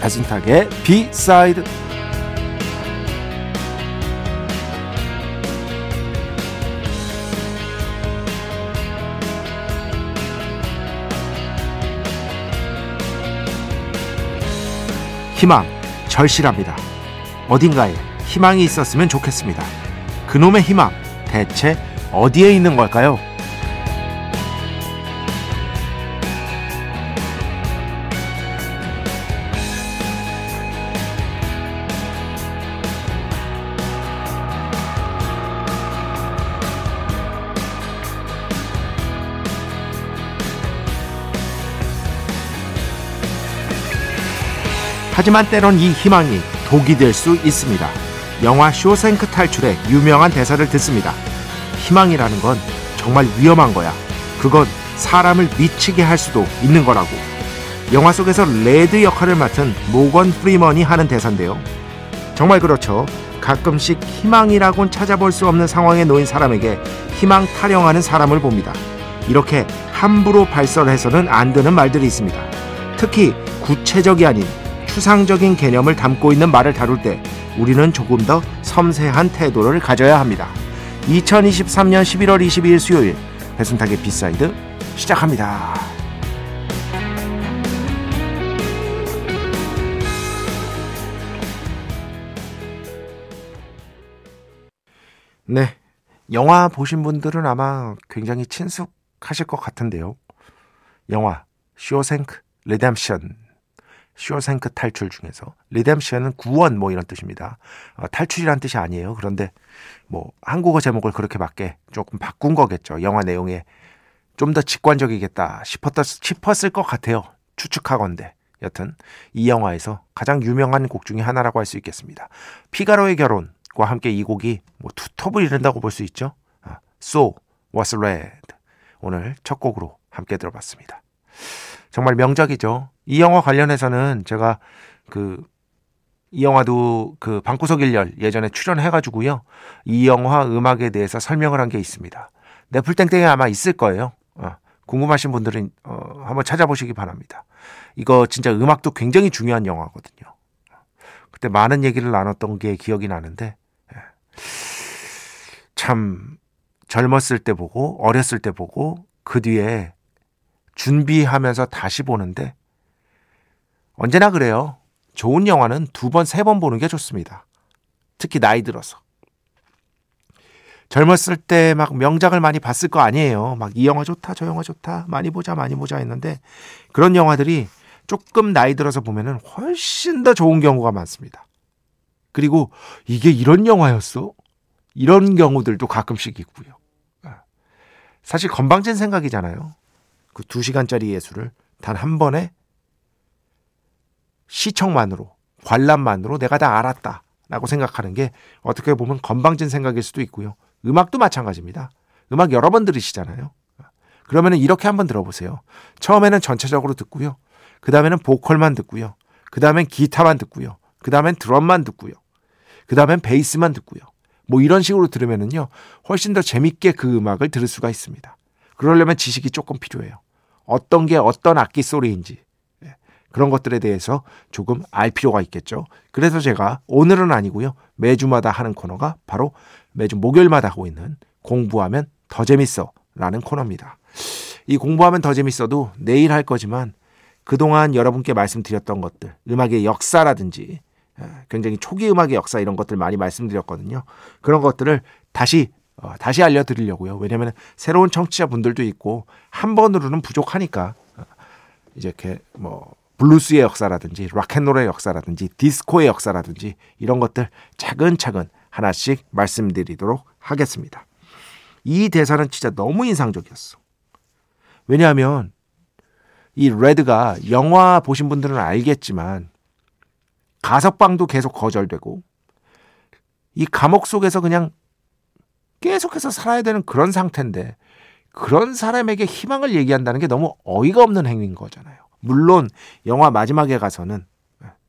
배순탁의 비사이드 희망 절실합니다. 어딘가에 희망이 있었으면 좋겠습니다. 그놈의 희망 대체 어디에 있는 걸까요? 하지만 때론 이 희망이 독이 될 수 있습니다. 영화 쇼생크 탈출의 유명한 대사를 듣습니다. 희망이라는 건 정말 위험한 거야. 그건 사람을 미치게 할 수도 있는 거라고. 영화 속에서 레드 역할을 맡은 모건 프리먼이 하는 대사인데요. 정말 그렇죠. 가끔씩 희망이라곤 찾아볼 수 없는 상황에 놓인 사람에게 희망 타령하는 사람을 봅니다. 이렇게 함부로 발설해서는 안 되는 말들이 있습니다. 특히 구체적이 아닌 추상적인 개념을 담고 있는 말을 다룰 때 우리는 조금 더 섬세한 태도를 가져야 합니다. 2023년 11월 22일 수요일 배순탁의 B side 시작합니다. 네. 영화 보신 분들은 아마 굉장히 친숙하실 것 같은데요. 영화 Shawshank Redemption 쇼생크 탈출 중에서 Redemption은 구원 뭐 이런 뜻입니다. 어, 탈출이란 뜻이 아니에요. 그런데 뭐 한국어 제목을 그렇게 맞게 조금 바꾼 거겠죠. 영화 내용에 좀 더 직관적이겠다 싶었다 싶었을 것 같아요. 추측하건데. 여튼 이 영화에서 가장 유명한 곡 중에 하나라고 할 수 있겠습니다. 피가로의 결혼과 함께 이 곡이 뭐 투톱을 이룬다고 볼 수 있죠. 아, so was red 오늘 첫 곡으로 함께 들어봤습니다. 정말 명작이죠. 이 영화 관련해서는 제가 그 이 영화도 그 방구석 일열 예전에 출연해가지고요. 이 영화 음악에 대해서 설명을 한 게 있습니다. 네플땡땡에 아마 있을 거예요. 어, 궁금하신 분들은 어, 한번 찾아보시기 바랍니다. 이거 진짜 음악도 굉장히 중요한 영화거든요. 그때 많은 얘기를 나눴던 게 기억이 나는데 예. 참 젊었을 때 보고 어렸을 때 보고 그 뒤에 준비하면서 다시 보는데 언제나 그래요. 좋은 영화는 두 번, 세 번 보는 게 좋습니다. 특히 나이 들어서. 젊었을 때 막 명작을 많이 봤을 거 아니에요. 막 이 영화 좋다, 저 영화 좋다, 많이 보자, 많이 보자 했는데 그런 영화들이 조금 나이 들어서 보면은 훨씬 더 좋은 경우가 많습니다. 그리고 이게 이런 영화였어? 이런 경우들도 가끔씩 있고요. 사실 건방진 생각이잖아요. 그 두 시간짜리 예술을 단 한 번에 시청만으로 관람만으로 내가 다 알았다라고 생각하는 게 어떻게 보면 건방진 생각일 수도 있고요. 음악도 마찬가지입니다. 음악 여러 번 들으시잖아요. 그러면은 이렇게 한번 들어보세요. 처음에는 전체적으로 듣고요. 그 다음에는 보컬만 듣고요. 그 다음엔 기타만 듣고요. 그 다음엔 드럼만 듣고요. 그 다음엔 베이스만 듣고요. 뭐 이런 식으로 들으면은요. 훨씬 더 재밌게 그 음악을 들을 수가 있습니다. 그러려면 지식이 조금 필요해요. 어떤 게 어떤 악기 소리인지, 그런 것들에 대해서 조금 알 필요가 있겠죠. 그래서 제가 오늘은 아니고요. 매주마다 하는 코너가 바로 매주 목요일마다 하고 있는 공부하면 더 재밌어 라는 코너입니다. 이 공부하면 더 재밌어도 내일 할 거지만 그동안 여러분께 말씀드렸던 것들, 음악의 역사라든지 굉장히 초기 음악의 역사 이런 것들 많이 말씀드렸거든요. 그런 것들을 다시 어, 다시 알려드리려고요. 왜냐하면 새로운 청취자분들도 있고 한 번으로는 부족하니까 이제 이렇게 뭐 블루스의 역사라든지 락앤롤의 역사라든지 디스코의 역사라든지 이런 것들 차근차근 하나씩 말씀드리도록 하겠습니다. 이 대사는 진짜 너무 인상적이었어. 왜냐하면 이 레드가 영화 보신 분들은 알겠지만 가석방도 계속 거절되고 이 감옥 속에서 그냥 계속해서 살아야 되는 그런 상태인데 그런 사람에게 희망을 얘기한다는 게 너무 어이가 없는 행위인 거잖아요. 물론 영화 마지막에 가서는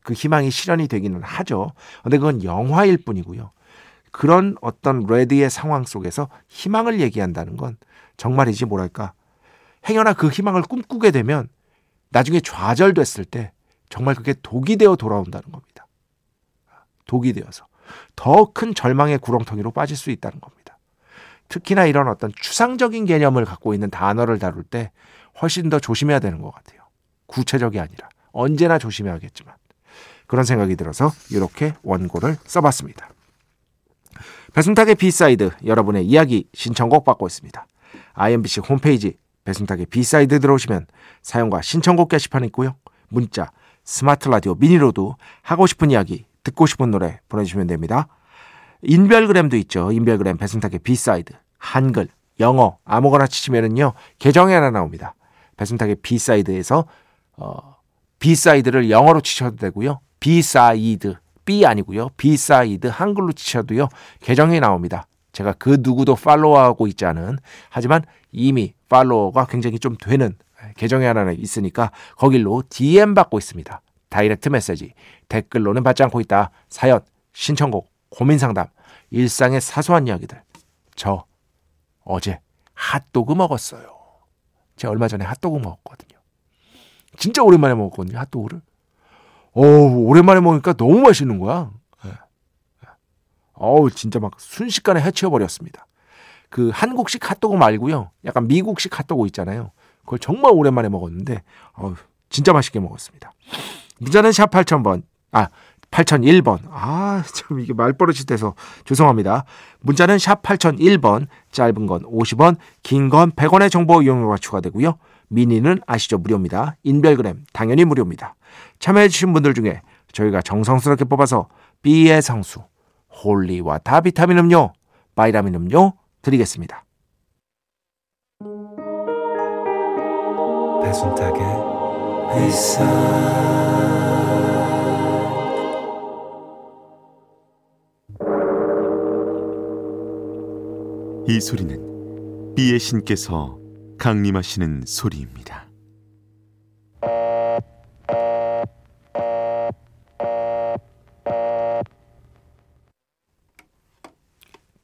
그 희망이 실현이 되기는 하죠. 근데 그건 영화일 뿐이고요. 그런 어떤 레드의 상황 속에서 희망을 얘기한다는 건 정말이지 뭐랄까 행여나 그 희망을 꿈꾸게 되면 나중에 좌절됐을 때 정말 그게 독이 되어 돌아온다는 겁니다. 독이 되어서 더 큰 절망의 구렁텅이로 빠질 수 있다는 겁니다. 특히나 이런 어떤 추상적인 개념을 갖고 있는 단어를 다룰 때 훨씬 더 조심해야 되는 것 같아요. 구체적이 아니라 언제나 조심해야겠지만 그런 생각이 들어서 이렇게 원고를 써봤습니다. 배순탁의 B side 여러분의 이야기 신청곡 받고 있습니다. iMBC 홈페이지 배순탁의 B side 들어오시면 사연과 신청곡 게시판 있고요. 문자, 스마트 라디오 미니로도 하고 싶은 이야기, 듣고 싶은 노래 보내주시면 됩니다. 인별그램도 있죠. 인별그램 배순탁의 B side 한글, 영어 아무거나 치시면은요 계정이 하나 나옵니다. 배순탁의 비사이드에서 어, 비사이드를 영어로 치셔도 되고요. 비사이드 B 아니고요. 비사이드 한글로 치셔도요. 계정이 나옵니다. 제가 그 누구도 팔로우하고 있지 않은 하지만 이미 팔로워가 굉장히 좀 되는 계정이 하나 있으니까 거길로 DM 받고 있습니다. direct message 댓글로는 받지 않고 있다. 사연, 신청곡, 고민 상담, 일상의 사소한 이야기들. 저 어제 핫도그 먹었어요. 제가 얼마 전에 핫도그 먹었거든요. 진짜 오랜만에 먹었거든요. 핫도그를. 오, 오랜만에 먹으니까 너무 맛있는 거야. 네. 어우, 진짜 막 순식간에 해치워버렸습니다. 그 한국식 핫도그 말고요. 약간 미국식 핫도그 있잖아요. 그걸 정말 오랜만에 먹었는데, 어우, 진짜 맛있게 먹었습니다. 문자는 샵 8000번. 아, 8001번. 아, 참 이게 말버릇이 돼서 죄송합니다. 문자는 샵 8001번. 짧은 건 50원, 긴 건 100원의 정보 이용료가 추가되고요. 미니는 아시죠? 무료입니다. 인별그램 당연히 무료입니다. 참여해주신 분들 중에 저희가 정성스럽게 뽑아서 B의 성수, holy water 비타민 음료, 바이라민 음료 드리겠습니다. 배순탁의 회사 이 소리는 비의 신께서 강림하시는 소리입니다.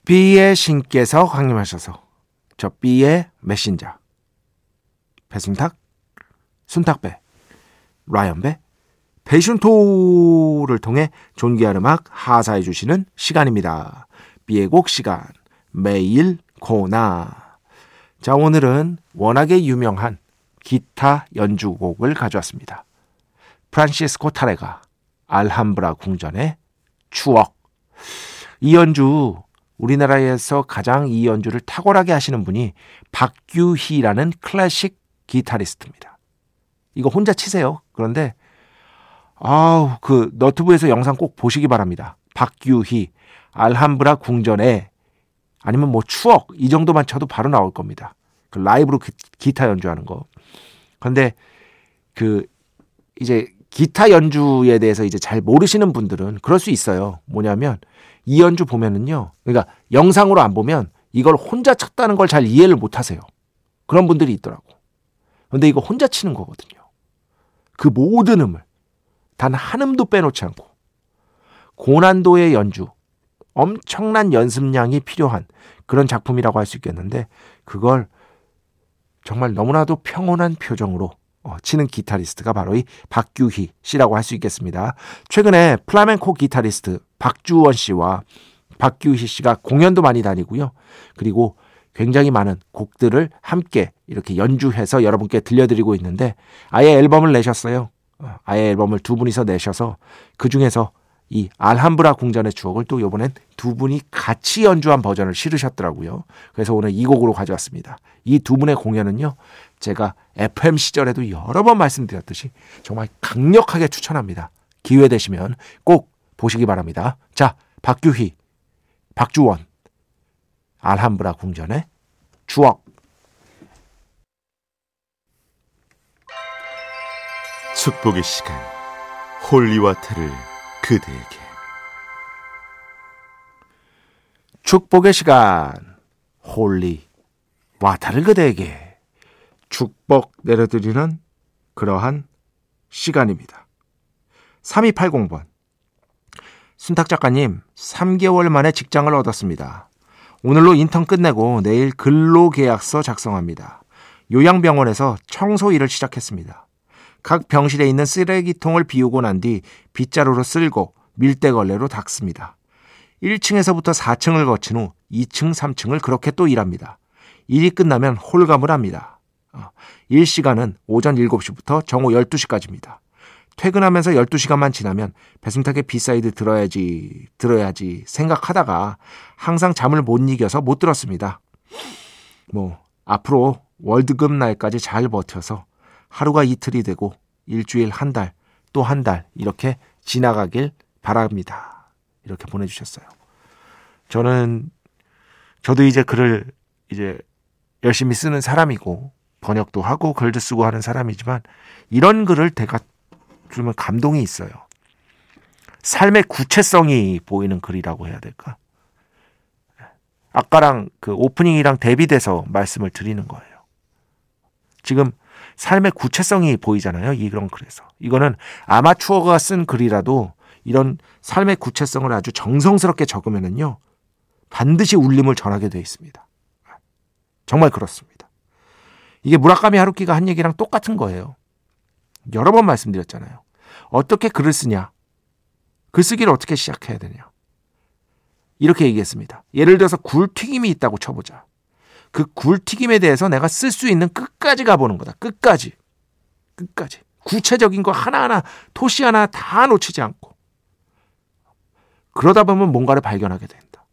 B의 신께서 강림하셔서 저 B의 메신저 배순탁, 순탁배, 라이언배, 배순토를 통해 존귀한 음악 하사해 주시는 시간입니다. B의 곡 시간 매일 코나 자 오늘은 워낙에 유명한 기타 연주곡을 가져왔습니다. 프란시스코 타레가 알함브라 궁전의 추억 이 연주 우리나라에서 가장 이 연주를 탁월하게 하시는 분이 박규희라는 클래식 기타리스트입니다. 이거 혼자 치세요. 그런데 아우 그 너튜브에서 영상 꼭 보시기 바랍니다. 박규희 알함브라 궁전에 아니면 뭐 추억 이 정도만 쳐도 바로 나올 겁니다. 그 라이브로 기, 타 연주하는 거. 근데 그 이제 기타 연주에 대해서 이제 잘 모르시는 분들은 그럴 수 있어요. 뭐냐면 이 연주 보면은요. 그러니까 영상으로 안 보면 이걸 혼자 쳤다는 걸 잘 이해를 못 하세요. 그런 분들이 있더라고. 근데 이거 혼자 치는 거거든요. 그 모든 음을 단 한 음도 빼놓지 않고 고난도의 연주, 엄청난 연습량이 필요한 그런 작품이라고 할 수 있겠는데 그걸 정말 너무나도 평온한 표정으로 어, 치는 기타리스트가 바로 이 박규희 씨라고 할 수 있겠습니다. 최근에 플라멘코 기타리스트 박주원 씨와 박규희 씨가 공연도 많이 다니고요. 그리고 굉장히 많은 곡들을 함께 이렇게 연주해서 여러분께 들려드리고 있는데 아예 앨범을 내셨어요. 어, 아예 앨범을 두 분이서 내셔서 그 중에서 이 알함브라 궁전의 추억을 또 이번엔 두 분이 같이 연주한 버전을 실으셨더라고요. 그래서 오늘 이 곡으로 가져왔습니다. 이 두 분의 공연은요, 제가 FM 시절에도 여러 번 말씀드렸듯이 정말 강력하게 추천합니다. 기회 되시면 꼭 보시기 바랍니다. 자, 박규희, 박주원, 알함브라 궁전의 추억. 축복의 시간 holy water를 그대에게 축복의 시간 holy water를 그대에게 축복 내려드리는 그러한 시간입니다. 3280번 순탁 작가님 3개월 만에 직장을 얻었습니다. 오늘로 인턴 끝내고 내일 근로계약서 작성합니다. 요양병원에서 청소 일을 시작했습니다. 각 병실에 있는 쓰레기통을 비우고 난 뒤 빗자루로 쓸고 밀대걸레로 닦습니다. 1층에서부터 4층을 거친 후 2층, 3층을 그렇게 또 일합니다. 일이 끝나면 홀감을 합니다. 어, 일 시간은 오전 7시부터 정오 12시까지입니다. 퇴근하면서 12시간만 지나면 배순탁의 비사이드 들어야지, 들어야지 생각하다가 항상 잠을 못 이겨서 못 들었습니다. 뭐, 앞으로 월급날까지 잘 버텨서 하루가 이틀이 되고 일주일 한 달, 또 한 달 이렇게 지나가길 바랍니다. 이렇게 보내주셨어요. 저는 저도 이제 글을 이제 열심히 쓰는 사람이고 번역도 하고 글도 쓰고 하는 사람이지만 이런 글을 제가 주면 감동이 있어요. 삶의 구체성이 보이는 글이라고 해야 될까? 아까랑 그 오프닝이랑 대비돼서 말씀을 드리는 거예요. 지금 삶의 구체성이 보이잖아요. 이런 글에서. 이거는 아마추어가 쓴 글이라도 이런 삶의 구체성을 아주 정성스럽게 적으면은요. 반드시 울림을 전하게 되어 있습니다. 정말 그렇습니다. 이게 무라카미 하루키가 한 얘기랑 똑같은 거예요. 여러 번 말씀드렸잖아요. 어떻게 글을 쓰냐? 글쓰기를 어떻게 시작해야 되냐? 이렇게 얘기했습니다. 예를 들어서 굴 튀김이 있다고 쳐보자. 그 굴튀김에 대해서 내가 쓸 수 있는 끝까지 가보는 거다. 끝까지. 끝까지. 구체적인 거 하나하나, 토시 하나 다 놓치지 않고. 그러다 보면 뭔가를 발견하게 된다.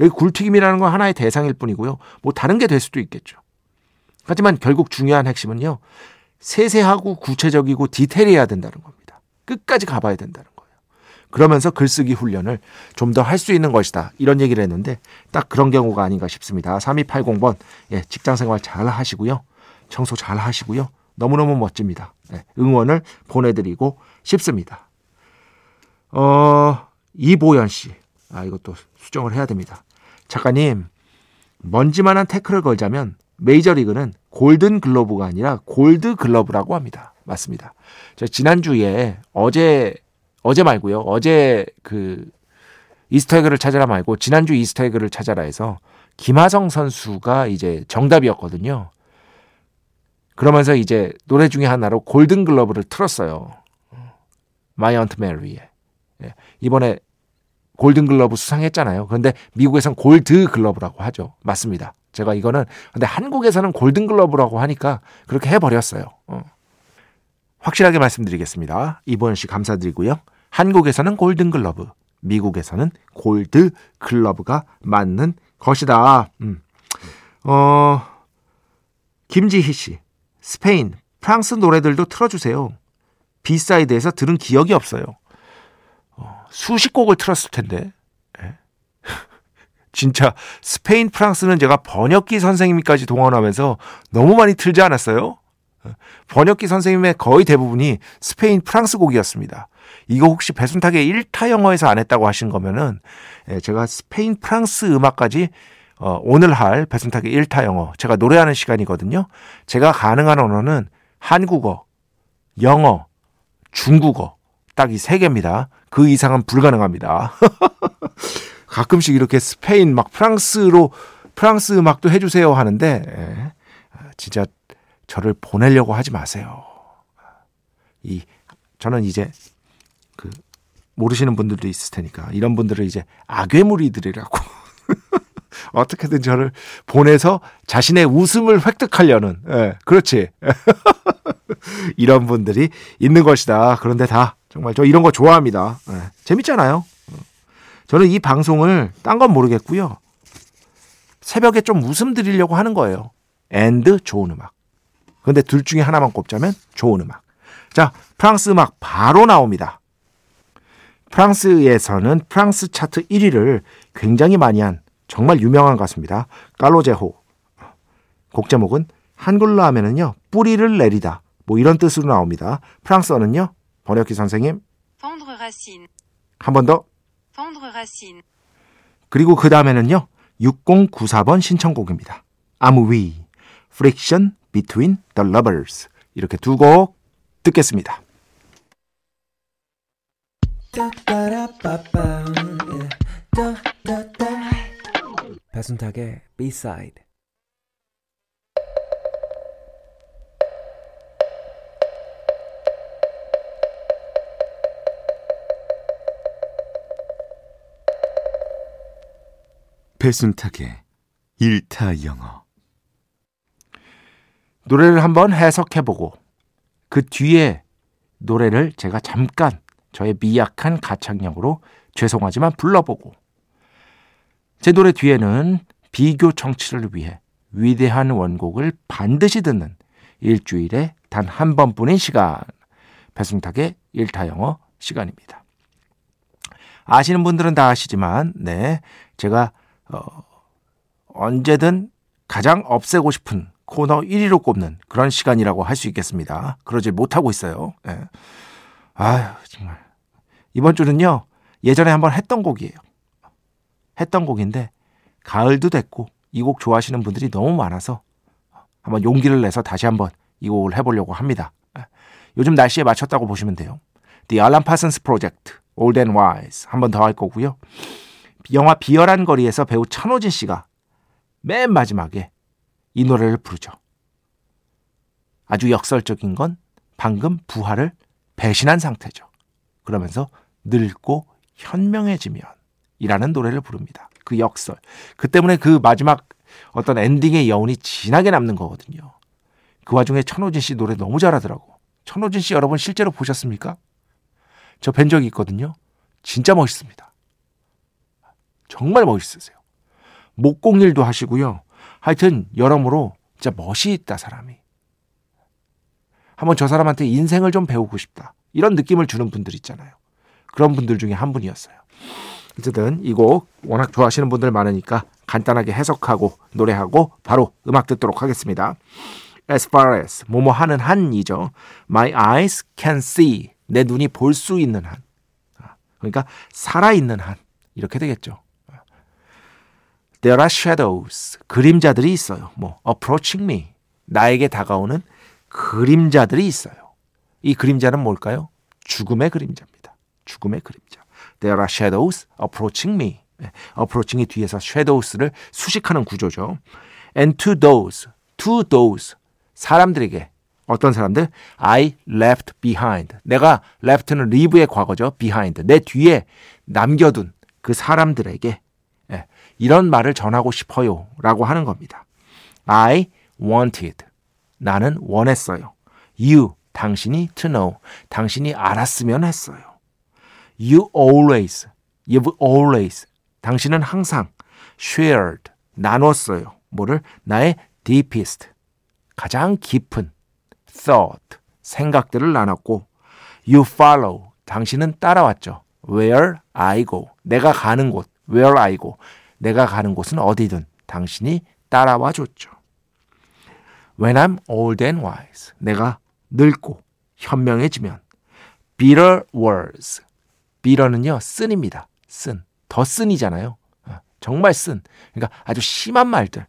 여기 굴튀김이라는 건 하나의 대상일 뿐이고요. 뭐 다른 게 될 수도 있겠죠. 하지만 결국 중요한 핵심은요. 세세하고 구체적이고 디테일해야 된다는 겁니다. 끝까지 가봐야 된다는 거예요. 그러면서 글쓰기 훈련을 좀 더 할 수 있는 것이다. 이런 얘기를 했는데 딱 그런 경우가 아닌가 싶습니다. 3280번 예, 직장 생활 잘 하시고요. 청소 잘 하시고요. 너무너무 멋집니다. 예, 응원을 보내드리고 싶습니다. 어, 이보연 씨. 아, 이것도 수정을 해야 됩니다. 작가님, 먼지만한 태클을 걸자면 메이저리그는 골든 글러브가 아니라 골드 글러브라고 합니다. 맞습니다. 저 지난주에 어제 어제 말고요. 어제 그 Easter egg를 찾아라 말고 지난주 Easter egg를 찾아라 해서 김하성 선수가 이제 정답이었거든요. 그러면서 이제 노래 중에 하나로 골든 글러브를 틀었어요. My Aunt Mary에. 이번에 골든 글러브 수상했잖아요. 그런데 미국에선 골드 글러브라고 하죠. 맞습니다. 제가 이거는 근데 한국에서는 골든 글러브라고 하니까 그렇게 해버렸어요. 어. 확실하게 말씀드리겠습니다. 이보연 씨 감사드리고요. 한국에서는 골든 글러브, 미국에서는 골드 글러브가 맞는 것이다. 음. 어, 김지희 씨, 스페인, 프랑스 노래들도 틀어주세요. 비사이드에서 들은 기억이 없어요. 어, 수십 곡을 틀었을 텐데. 예? 진짜 스페인, 프랑스는 제가 번역기 선생님까지 동원하면서 너무 많이 틀지 않았어요? 번역기 선생님의 거의 대부분이 스페인, 프랑스 곡이었습니다. 이거 혹시 배순탁의 1타 영어에서 안 했다고 하신 거면은 예, 제가 스페인, 프랑스 음악까지 어, 오늘 할 배순탁의 1타 영어 제가 노래하는 시간이거든요. 제가 가능한 언어는 한국어, 영어, 중국어 딱 이 세 개입니다. 그 이상은 불가능합니다. 가끔씩 이렇게 스페인 막 프랑스로 프랑스 음악도 해주세요 하는데 예, 진짜 저를 보내려고 하지 마세요. 이 저는 이제 그 모르시는 분들도 있을 테니까 이런 분들을 이제 악괴무리들이라고 어떻게든 저를 보내서 자신의 웃음을 획득하려는 예, 그렇지 이런 분들이 있는 것이다. 그런데 다 정말 저 이런 거 좋아합니다. 네. 재밌잖아요. 저는 이 방송을 딴 건 모르겠고요. 새벽에 좀 웃음 드리려고 하는 거예요. and 좋은 음악. 근데 둘 중에 하나만 꼽자면 좋은 음악. 자, 프랑스 음악 바로 나옵니다. 프랑스에서는 프랑스 차트 1위를 굉장히 많이 한 정말 유명한 가수입니다. Calogero. 곡 제목은 한글로 하면은요, 뿌리를 내리다. 뭐 이런 뜻으로 나옵니다. 프랑스어는요, 번역기 선생님. 한 번 더. 그리고 그 다음에는요, 6094번 신청곡입니다. 아무위, Friction Between the Lovers. 이렇게 두 곡 듣겠습니다. 배순탁의 B-side 배순탁의 일타 영어 노래를 한번 해석해보고 그 뒤에 노래를 제가 잠깐 저의 미약한 가창력으로 죄송하지만 불러보고 제 노래 뒤에는 비교 청취를 위해 위대한 원곡을 반드시 듣는 일주일에 단 한 번뿐인 시간 배승탁의 일타 영어 시간입니다. 아시는 분들은 다 아시지만 네 제가 어, 언제든 가장 없애고 싶은 코너 1위로 꼽는 그런 시간이라고 할 수 있겠습니다. 그러지 못하고 있어요. 네. 아유 정말 이번 주는요 예전에 한번 했던 곡이에요. 했던 곡인데 가을도 됐고 이 곡 좋아하시는 분들이 너무 많아서 한번 용기를 내서 다시 한번 이 곡을 해보려고 합니다. 요즘 날씨에 맞췄다고 보시면 돼요. The Alan Parsons Project, Old and Wise 한번 더 할 거고요. 영화 비열한 거리에서 배우 천호진 씨가 맨 마지막에 이 노래를 부르죠. 아주 역설적인 건 방금 부활을 배신한 상태죠. 그러면서 늙고 현명해지면 이라는 노래를 부릅니다. 그 역설. 그 때문에 그 마지막 어떤 엔딩의 여운이 진하게 남는 거거든요. 그 와중에 천호진 씨 노래 너무 잘하더라고. 천호진 씨 여러분 실제로 보셨습니까? 저 뵌 적이 있거든요. 진짜 멋있습니다. 정말 멋있으세요. 목공일도 하시고요. 하여튼 여러모로 진짜 멋이 있다 사람이. 한번 저 사람한테 인생을 좀 배우고 싶다. 이런 느낌을 주는 분들 있잖아요. 그런 분들 중에 한 분이었어요. 어쨌든 이 곡 워낙 좋아하시는 분들 많으니까 간단하게 해석하고 노래하고 바로 음악 듣도록 하겠습니다. As far as 뭐뭐 하는 한이죠. My eyes can see 내 눈이 볼 수 있는 한. 그러니까 살아 있는 한 이렇게 되겠죠. There are shadows 그림자들이 있어요. 뭐 approaching me 나에게 다가오는 그림자들이 있어요. 이 그림자는 뭘까요? 죽음의 그림자입니다. 죽음의 그림자. There are shadows approaching me. approaching이 뒤에서 shadows를 수식하는 구조죠. And to those, to those 사람들에게 어떤 사람들? I left behind. 내가 left는 leave의 과거죠. behind. 내 뒤에 남겨둔 그 사람들에게 예, 이런 말을 전하고 싶어요. 라고 하는 겁니다. I wanted. 나는 원했어요. You. 당신이 to know. 당신이 알았으면 했어요. You always. You've always. 당신은 항상 shared. 나눴어요. 뭐를? 나의 deepest. 가장 깊은 thought, 생각들을 나눴고 you follow, 당신은 따라왔죠. where I go, 내가 가는 곳, where I go, 내가 가는 곳은 어디든 당신이 따라와 줬죠. When I'm old and wise, 내가 늙고 현명해지면 bitter words, bitter는요 쓴입니다. 쓴, 더 쓴이잖아요. 정말 쓴, 그러니까 아주 심한 말들,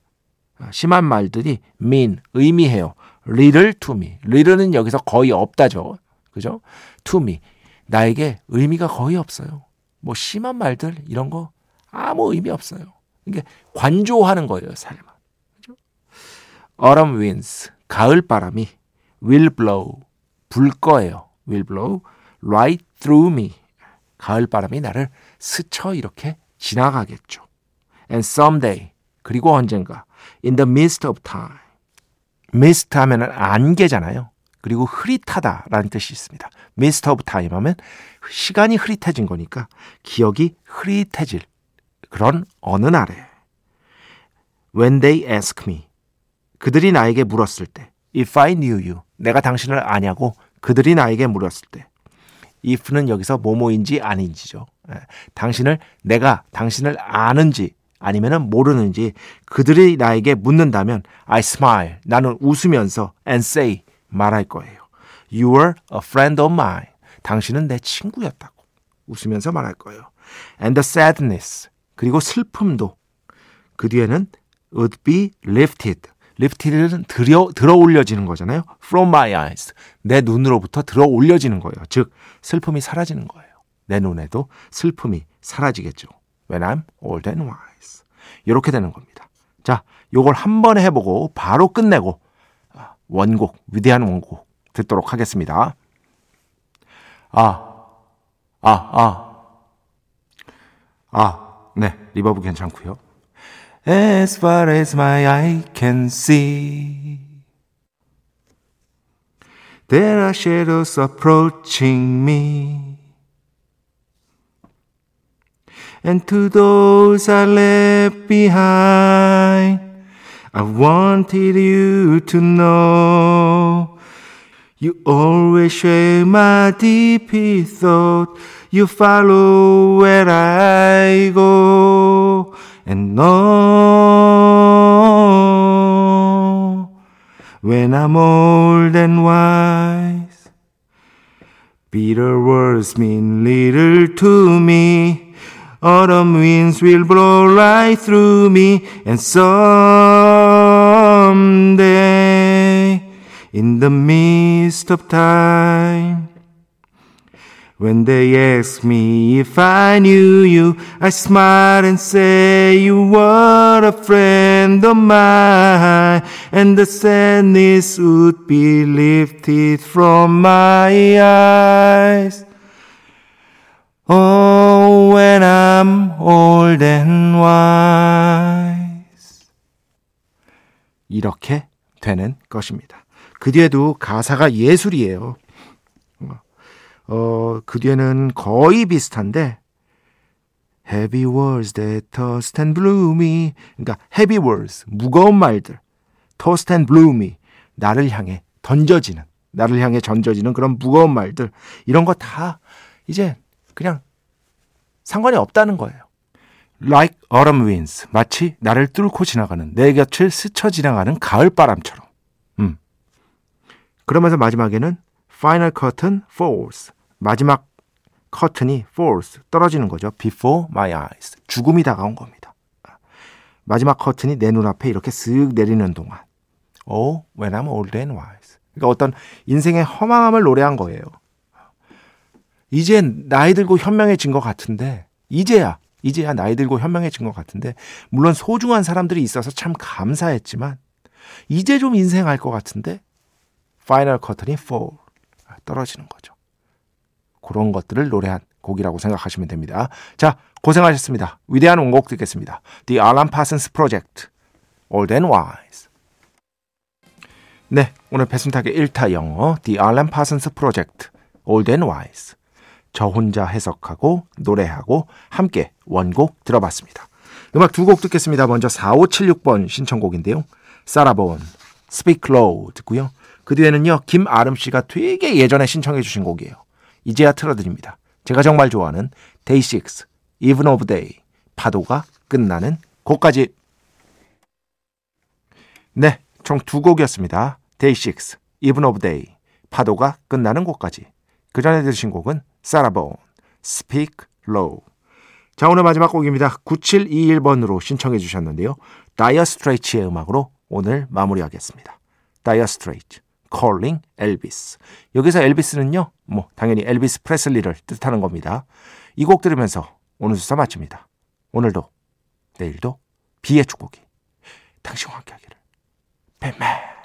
심한 말들이 mean, 의미해요. little to me. little는 여기서 거의 없다죠. 그죠? to me. 나에게 의미가 거의 없어요. 뭐 심한 말들 이런 거 아무 의미 없어요. 이게 관조하는 거예요, 삶은. 그죠? autumn winds. 가을 바람이 will blow. 불 거예요. will blow right through me. 가을 바람이 나를 스쳐 이렇게 지나가겠죠. and someday. 그리고 언젠가 in the mist of time. mist 하면은 안개잖아요. 그리고 흐릿하다라는 뜻이 있습니다. mist of time 하면 시간이 흐릿해진 거니까 기억이 흐릿해질 그런 어느 날에 When they ask me 그들이 나에게 물었을 때 If I knew you 내가 당신을 아냐고 그들이 나에게 물었을 때 if는 여기서 뭐뭐인지 아닌지죠. 예, 당신을 내가 당신을 아는지 아니면 모르는지 그들이 나에게 묻는다면 I smile 나는 웃으면서 and say 말할 거예요. You are a friend of mine. 당신은 내 친구였다고 웃으면서 말할 거예요. And the sadness 그리고 슬픔도 그 뒤에는 would be lifted. Lifted는 들어, 들어 올려지는 거잖아요. from my eyes. 내 눈으로부터 들어 올려지는 거예요. 즉 슬픔이 사라지는 거예요. 내 눈에도 슬픔이 사라지겠죠. When I'm old and wise. 이렇게 되는 겁니다. 자, 요걸 한번 해보고 바로 끝내고 원곡, 위대한 원곡 듣도록 하겠습니다. 아, 아, 아. 아, 네, 리버브 괜찮고요. As far as my eye can see There are shadows approaching me. And to those I left behind I wanted you to know. You always share my deepest thought. You follow where I go and know when I'm old and wise. Bitter words mean little to me. Autumn winds will blow right through me, and someday, in the midst of time, when they ask me if I knew you, I smile and say you were a friend of mine, and the sadness would be lifted from my eyes. Oh, when I'm old and wise. 이렇게 되는 것입니다. 그 뒤에도 가사가 예술이에요. 어, 그 뒤에는 거의 비슷한데, heavy words that tossed and blew me. 그러니까 heavy words, 무거운 말들. tossed and blew me. 나를 향해 던져지는, 나를 향해 던져지는 그런 무거운 말들. 이런 거 다 이제 그냥 상관이 없다는 거예요. Like autumn winds. 마치 나를 뚫고 지나가는, 내 곁을 스쳐 지나가는 가을 바람처럼. 음. 그러면서 마지막에는 final curtain falls. 마지막 커튼이 falls. 떨어지는 거죠. Before my eyes. 죽음이 다가온 겁니다. 마지막 커튼이 내 눈앞에 이렇게 쓱 내리는 동안. Oh, when I'm old and wise. 그러니까 어떤 인생의 허망함을 노래한 거예요. 이제 나이 들고 현명해진 것 같은데 이제야 이제야 나이 들고 현명해진 것 같은데 물론 소중한 사람들이 있어서 참 감사했지만 이제 좀 인생 할것 같은데 final curtain이 fall 떨어지는 거죠. 그런 것들을 노래한 곡이라고 생각하시면 됩니다. 자, 고생하셨습니다. 위대한 원곡 듣겠습니다. The Alan Parsons Project, Old and Wise. 네, 오늘 배순탁의 1타 영어 The Alan Parsons Project, Old and Wise. 저 혼자 해석하고 노래하고 함께 원곡 들어봤습니다. 음악 두 곡 듣겠습니다. 먼저 4576번 신청곡인데요. 사라본 Speak Low 듣고요. 그 뒤에는요. 김아름 씨가 되게 예전에 신청해 주신 곡이에요. 이제야 틀어드립니다. 제가 정말 좋아하는 Day 6, Even of Day, 파도가 끝나는 곡까지 네, 총 두 곡이었습니다. Day 6, Even of Day, 파도가 끝나는 곡까지 그 전에 들으신 곡은 사라본, Speak Low. 자, 오늘 마지막 곡입니다. 9721번으로 신청해 주셨는데요. Dire Straits의 음악으로 오늘 마무리하겠습니다. Dire Straits, Calling Elvis. 여기서 엘비스는요, 뭐, 당연히 엘비스 프레슬리를 뜻하는 겁니다. 이 곡 들으면서 오늘 수사 마칩니다. 오늘도, 내일도 B의 축복이 당신과 함께 하기를. 뱀맨.